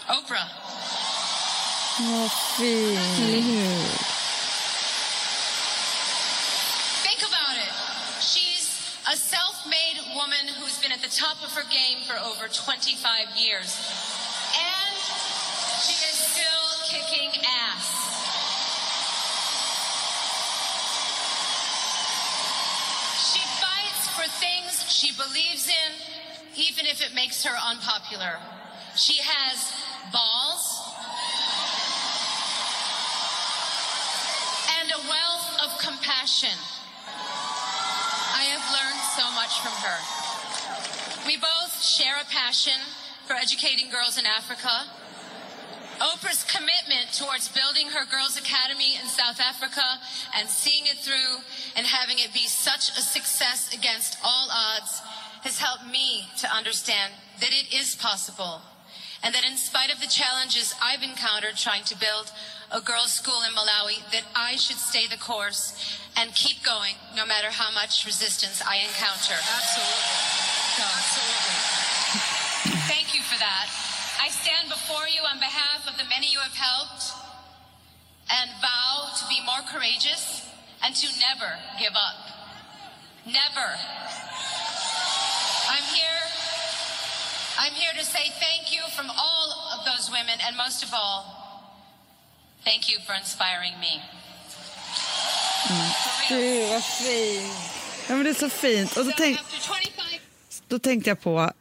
Oprah. Vad fint. Think a self made woman who's been at the top of her game for over 25 years. And she is still kicking ass. She fights for things she believes in, even if it makes her unpopular. She has balls and a wealth of compassion. I have learned so much from her. We both share a passion for educating girls in Africa. Oprah's commitment towards building her Girls Academy in South Africa and seeing it through and having it be such a success against all odds has helped me to understand that it is possible and that in spite of the challenges I've encountered trying to build a girls' school in Malawi, that I should stay the course and keep going no matter how much resistance I encounter. Absolutely. Absolutely. Thank you for that. I stand before you on behalf of the many you have helped and vow to be more courageous and to never give up. Never. I'm here. I'm here to say thank you from all of those women and most of all, thank you for inspiring me. Real. Gud, vad fint. Ja, men det är så fint. Och då, So tänk, after 25 då tänkte jag på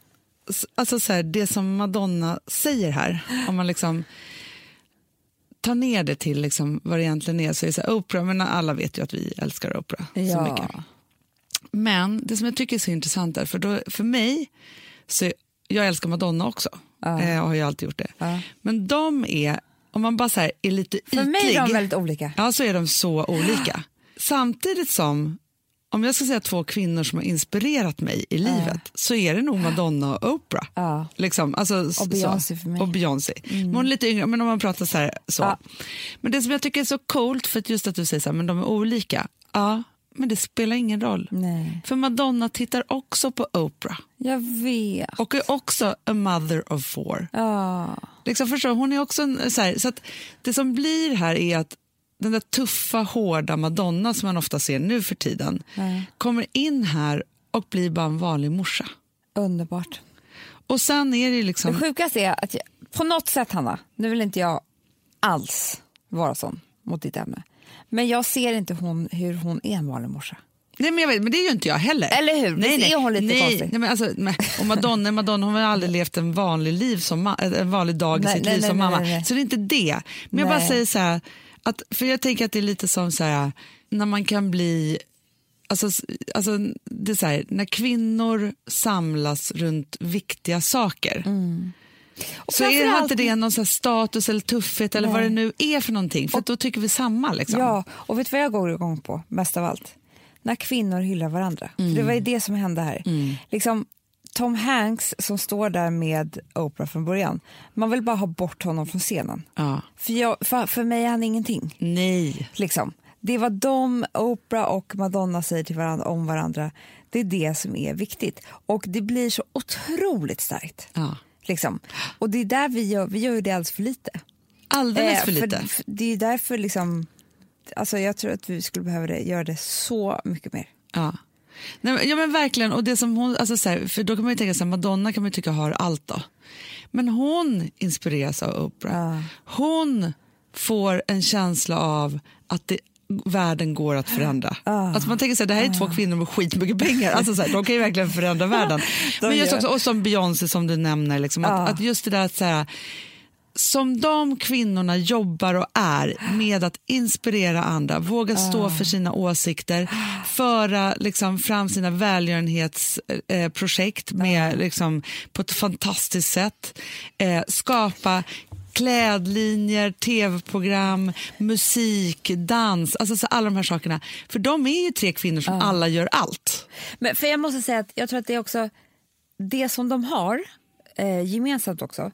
alltså så här, det som Madonna säger här. Om man liksom tar ner det till liksom vad det egentligen är så är det så här, Oprah, men alla vet ju att vi älskar Oprah så Ja. mycket. Men det som jag tycker är så intressant är, för, då, för mig, så jag älskar Madonna också, eh, och har ju alltid gjort det. Ja. Men de är, om man bara så här, är lite För mig är ytlig, de väldigt olika. Ja, så är de så olika. Samtidigt som, om jag ska säga två kvinnor som har inspirerat mig i livet, så är det nog Madonna och Oprah. Ja. Liksom, alltså, Och Beyoncé för mig. Mm. Och Beyoncé. Men hon är lite yngre, men om man pratar så här. Så. Ja. Men det som jag tycker är så coolt, för att just att du säger så här, men de är olika. Ja, men det spelar ingen roll. Nej. För Madonna tittar också på Oprah Jag vet. och är också a mother of four. Ja. Liksom förstår, hon är också en, så, här, så att det som blir här är att den där tuffa, hårda Madonna som man ofta ser nu för tiden kommer in här och blir bara en vanlig morsa. Underbart. Och sen är det Det liksom... sjukaste är att jag, på något sätt, Hanna, nu vill inte jag alls vara sån mot ditt ämne, men jag ser inte hon, hur hon är en vanlig morsa. Nej, men, jag vet, men det är ju inte jag heller. Eller hur? Visst är hon lite nej, konstig? Nej, men alltså, och Madonna, Madonna hon har aldrig levt en vanlig, liv som ma- en vanlig dag i Nej, sitt nej, liv nej, som nej, mamma. nej, nej. Så det är inte det. Men jag bara Nej. säger så här, att, för jag tänker att det är lite som så här, när man kan bli Alltså, alltså, det är här, när kvinnor samlas runt viktiga saker så är det inte det någon status eller tuffhet eller vad det nu är för någonting. För att då tycker vi samma. Liksom. Ja, och vet du vad jag går igång på mest av allt? När kvinnor hyllar varandra. Mm. det var ju det som hände här. Liksom, Tom Hanks som står där med Oprah från början, man vill bara ha bort honom från scenen. Ja. För, jag, för, för mig är han ingenting. Nej. Liksom. Det vad de, Oprah och Madonna säger till varandra om varandra, det är det som är viktigt. Och det blir så otroligt starkt. Ja. Liksom. Och det är där vi gör, vi gör ju det alldeles för lite. Alldeles Eh, för lite. för det är därför liksom, alltså jag tror att vi skulle behöva det, göra det så mycket mer. Ja. Nej, ja men verkligen, och det som hon, alltså så här, för då kan man ju tänka sig Madonna kan man tycka har allt då. Men hon inspireras av Oprah. Hon får en känsla av att det världen går att förändra. Alltså man tänker så här, det här är två kvinnor med skitmycket pengar, alltså så här, de kan ju verkligen förändra världen. Men just också, och som Beyoncé som du nämner, liksom, att, att just det där att så här, som de kvinnorna jobbar och är med att inspirera andra, våga stå för sina åsikter, föra liksom, fram sina välgörenhetsprojekt med, liksom, på ett fantastiskt sätt, eh, skapa klädlinjer, tv-program, musik, dans, alltså så alla de här sakerna. För de är ju tre kvinnor som alla gör allt. Men för jag måste säga att jag tror att det är också det som de har eh, gemensamt också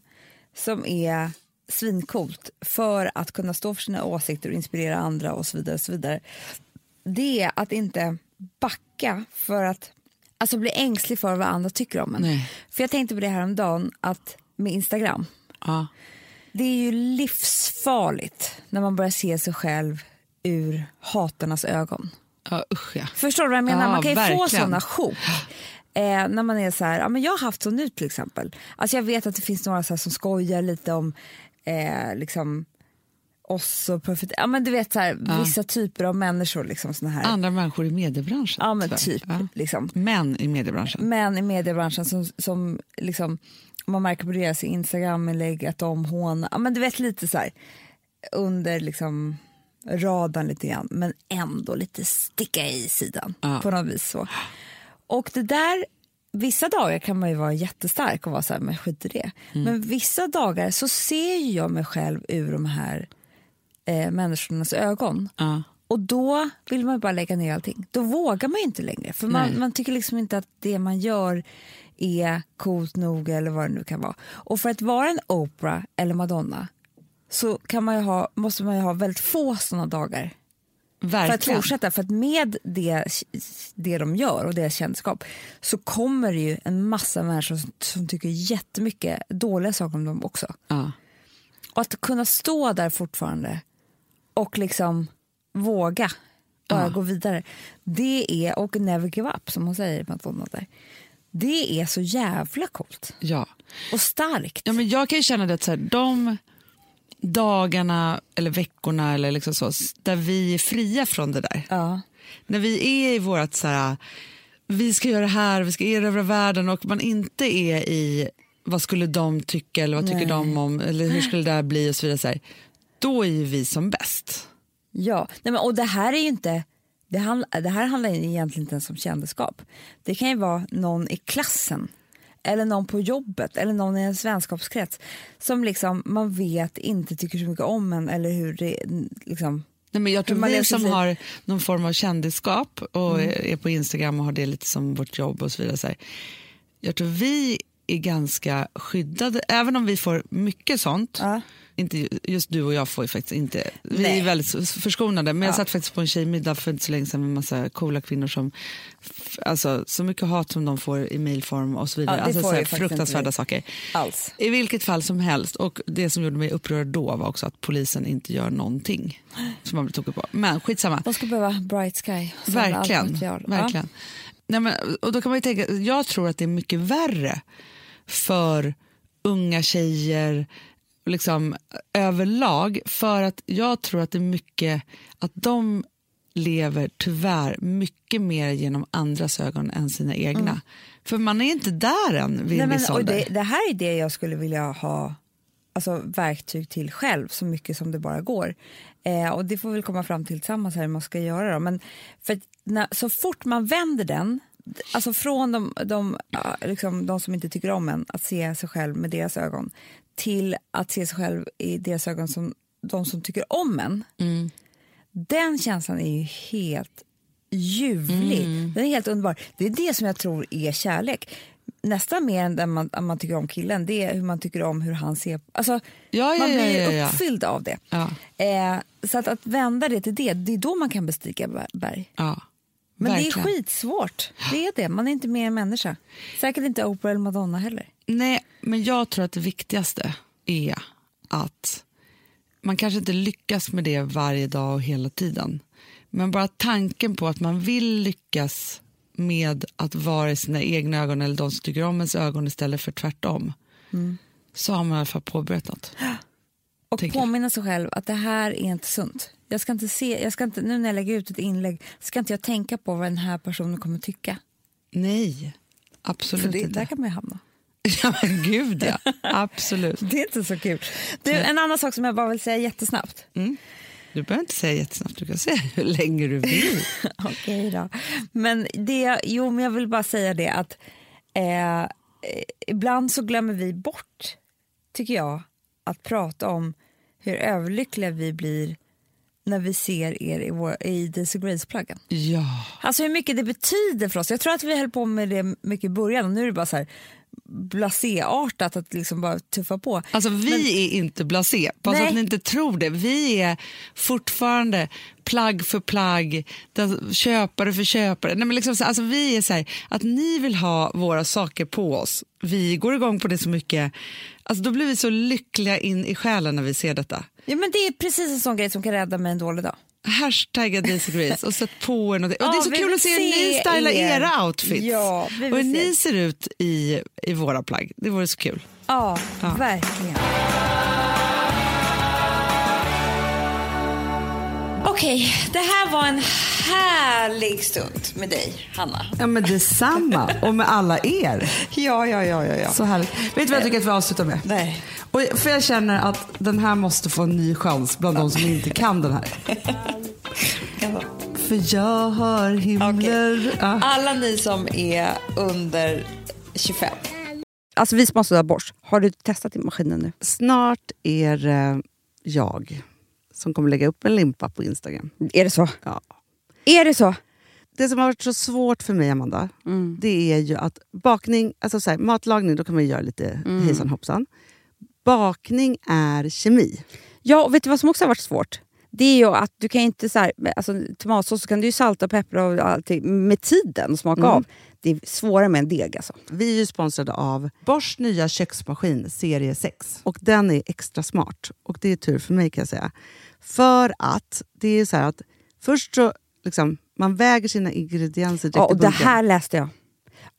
som är svincoolt för att kunna stå för sina åsikter och inspirera andra och så vidare. Och så vidare. Det är att inte backa för att alltså bli ängslig för vad andra tycker om en. Nej. För jag tänkte på det här om dagen att med Instagram. Ja. Det är ju livsfarligt när man börjar se sig själv ur hatarnas ögon. Ja, usch ja. Förstår du vad jag menar? Ja, man kan ju få verkligen. såna sjok. Eh, när man är så här, ja, men jag har haft så nu till exempel. Alltså jag vet att det finns några så som skojar lite om eh, liksom oss och profet. Ja men du vet så här, vissa typer av människor liksom såna här. Andra människor i mediebranschen. ja men typ Ja. liksom. Män i mediebranschen. Män i mediebranschen som, som liksom, man märker på deras Instagram-inlägg att de hånar, ja men du vet lite så här under liksom radarn lite grann men ändå lite sticka i sidan Ja. på något vis så. Och det där, vissa dagar kan man ju vara jättestark och vara så här, men skit i det. Men vissa dagar så ser jag mig själv ur de här eh, människornas ögon. Ja. Och då vill man bara lägga ner allting. Då vågar man inte längre. För man, Nej. man tycker liksom inte att det man gör är coolt nog eller vad det nu kan vara. Och för att vara en Oprah eller Madonna så kan man ha, måste man ju ha väldigt få sådana dagar för att Verkligen. fortsätta. För att med det, det de gör och deras kändisskap så kommer det ju en massa människor som, som tycker jättemycket dåliga saker om dem också. Ja. Och att kunna stå där fortfarande och liksom våga bara Ja. gå vidare. Det är, och never give up som hon säger Madonna där. Det är så jävla coolt Ja. och starkt. Ja, men jag kan ju känna det att så här, de dagarna eller veckorna eller liksom så, där vi är fria från det där. Ja. När vi är i vårt så här, vi ska göra det här, vi ska erövra världen och man inte är i vad skulle de tycka eller vad tycker Nej. de om eller hur skulle det här bli och så vidare. Så här, då är ju vi som bäst. Ja, Nej, men, och det här är ju inte det, handl det här handlar egentligen inte ens om kändisskap. Det kan ju vara någon i klassen eller någon på jobbet eller någon i en vänskapskrets som liksom man vet inte tycker så mycket om en eller hur det liksom Nej, men jag tror man vi som liv. har någon form av kändisskap och Mm. är på Instagram och har det lite som vårt jobb och så vidare. Så här. Jag tror vi är ganska skyddade, även om vi får mycket sånt. Ja. Inte, ju- just du och jag får ju faktiskt inte, vi Nej. är väldigt förskonade. Men jag satt faktiskt på en tjejmiddag för inte så länge sedan med en massa coola kvinnor som, alltså så mycket hat som de får i mejlform och så vidare. Ja, alltså så här fruktansvärda saker. alls. I vilket fall som helst. Och det som gjorde mig upprörd då var också att polisen inte gör någonting som man blir tokig på. Men skitsamma. De ska behöva Bright Sky. Verkligen. verkligen. Nej, men, och då kan man ju tänka, jag tror att det är mycket värre för unga tjejer liksom, överlag. För att jag tror att det är mycket att de lever tyvärr mycket mer genom andras ögon än sina egna. För man är inte där än vid Mm. Nej, men, och det, det här är det jag skulle vilja ha alltså, verktyg till själv så mycket som det bara går. Eh, och Det får vi komma fram till tillsammans här hur man ska göra. Då. Men för när, så fort man vänder den, alltså från de, de, liksom, de som inte tycker om en, att se sig själv med deras ögon till att se sig själv i deras ögon som de som tycker om en. Mm. Den känslan är ju helt ljuvlig. Mm. Den är helt underbar. Det är det som jag tror är kärlek. Nästan mer än den man, man tycker om killen, det är hur man tycker om hur han ser alltså, Ja, ja, Man blir ja, ja. uppfylld av det. Eh, så att, att vända det till det, det är då man kan bestiga ber- berg. Ja, Men det är verkligen. skitsvårt. Det är det. Man är inte mer än människa. Säkert inte Oprah eller Madonna heller. Nej, men jag tror att det viktigaste är att man kanske inte lyckas med det varje dag och hela tiden. Men bara tanken på att man vill lyckas med att vara i sina egna ögon eller de som tycker om ens ögon istället för tvärtom. Så har man i alla fall påbörjat något. Och påminna sig själv att det här är inte sunt. Jag ska inte se, jag ska inte, nu när jag lägger ut ett inlägg ska inte jag tänka på vad den här personen kommer tycka. Nej, För absolut det, inte. där kan man ju hamna. Ja, men gud ja. Absolut. Det är inte så kul. Du, en annan sak som jag bara vill säga jättesnabbt. Du behöver inte säga jättesnabbt, du kan säga hur länge du vill. Okej då. Men det, jo, men jag vill bara säga det att eh, eh, ibland så glömmer vi bort, tycker jag, att prata om hur överlyckliga vi blir när vi ser er i, vår, i Daisy Grace-plaggen. Ja. Alltså hur mycket det betyder för oss. Jag tror att vi höll på med det mycket i början och nu är det bara så här blasé-artat att liksom bara tuffa på. Alltså vi är inte blasé, bara så att ni inte tror det. Vi är fortfarande plagg för plagg, köpare för köpare. Nej, men liksom så, alltså vi är så här, att ni vill ha våra saker på oss. Vi går igång på det så mycket. Alltså då blir vi så lyckliga in i själen när vi ser detta. Ja, men det är precis en sån grej som kan rädda mig en dålig dag. Hashtagga Daisy Grace och sätt på er något. Och det Ja, är så kul att se hur ni stylar er. era outfits. Ja, vi och hur se. ni ser ut i, i våra plagg. Det vore så kul. Ja, verkligen. Okej, det här var en härlig stund med dig, Hanna. Ja men detsamma och med alla er. Ja, ja, ja, ja. ja. Så härligt. Vet du vad jag tycker att vi avslutar med? Nej. Och för jag känner att den här måste få en ny chans bland de som inte kan den här. För jag hör himlar... Ja. Alla ni som är under 25. Alltså vi sponsrar Bosch. Har du testat i maskinen nu? Snart är det jag som kommer lägga upp en limpa på Instagram. Är det så? Ja. Är det så? Det som har varit så svårt för mig, Amanda, det är ju att bakning, alltså så här, matlagning, då kan man ju göra lite hejsan hoppsan. Bakning är kemi. Ja, och vet du vad som också har varit svårt? Det är ju att du kan inte så här, alltså tomatsås så kan du ju salta och peppra och allting med tiden och smaka av. Det är svårare med en deg alltså. Vi är ju sponsrade av Bosch nya köksmaskin serie 6. Och den är extra smart. Och det är tur för mig kan jag säga. För att det är så här att först så liksom, man väger sina ingredienser direkt Ja, och det här läste jag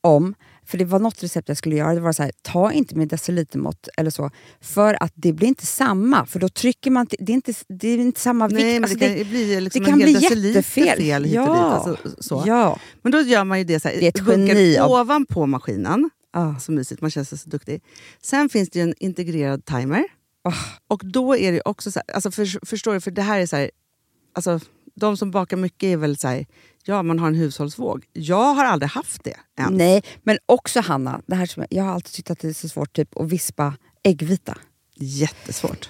om. För det var något recept jag skulle göra. Det var så här, ta inte med decilitermått eller så. För att det blir inte samma. För då trycker man... Det är inte, det är inte samma vikt. Nej, Alltså, det kan bli liksom det en kan bli jättefel. fel hit och dit. Ja. Alltså, så. Ja. Men då gör man ju det så här, Det är ett bunkar geni av- ovanpå maskinen. Ah. Så mysigt, man känns så duktig. Sen finns det ju en integrerad timer. Ah. Och då är det också så här, alltså för, förstår du, för det här är så här, alltså de som bakar mycket är väl så här, ja man har en hushållsvåg. Jag har aldrig haft det än. Nej, men också Hanna, det här som jag, jag har alltid tyckt att det är så svårt typ, att vispa äggvita. Jättesvårt.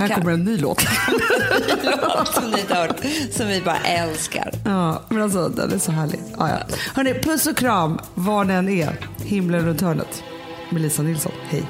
Här kommer en ny låt. som ni inte har hört, som vi bara älskar. Ja, men alltså den är så härlig. Ja, ja. Hörrni, puss och kram var ni än är. Himlen runt hörnet. Med Lisa Nilsson. Hej.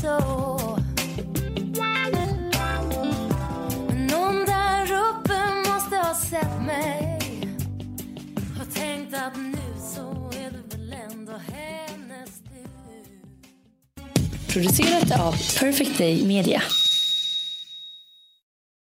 Så? Men någon där uppe måste ha sett mig och tänkt att nu så är det väl ändå hennes tur Producerat av Perfect Day Media.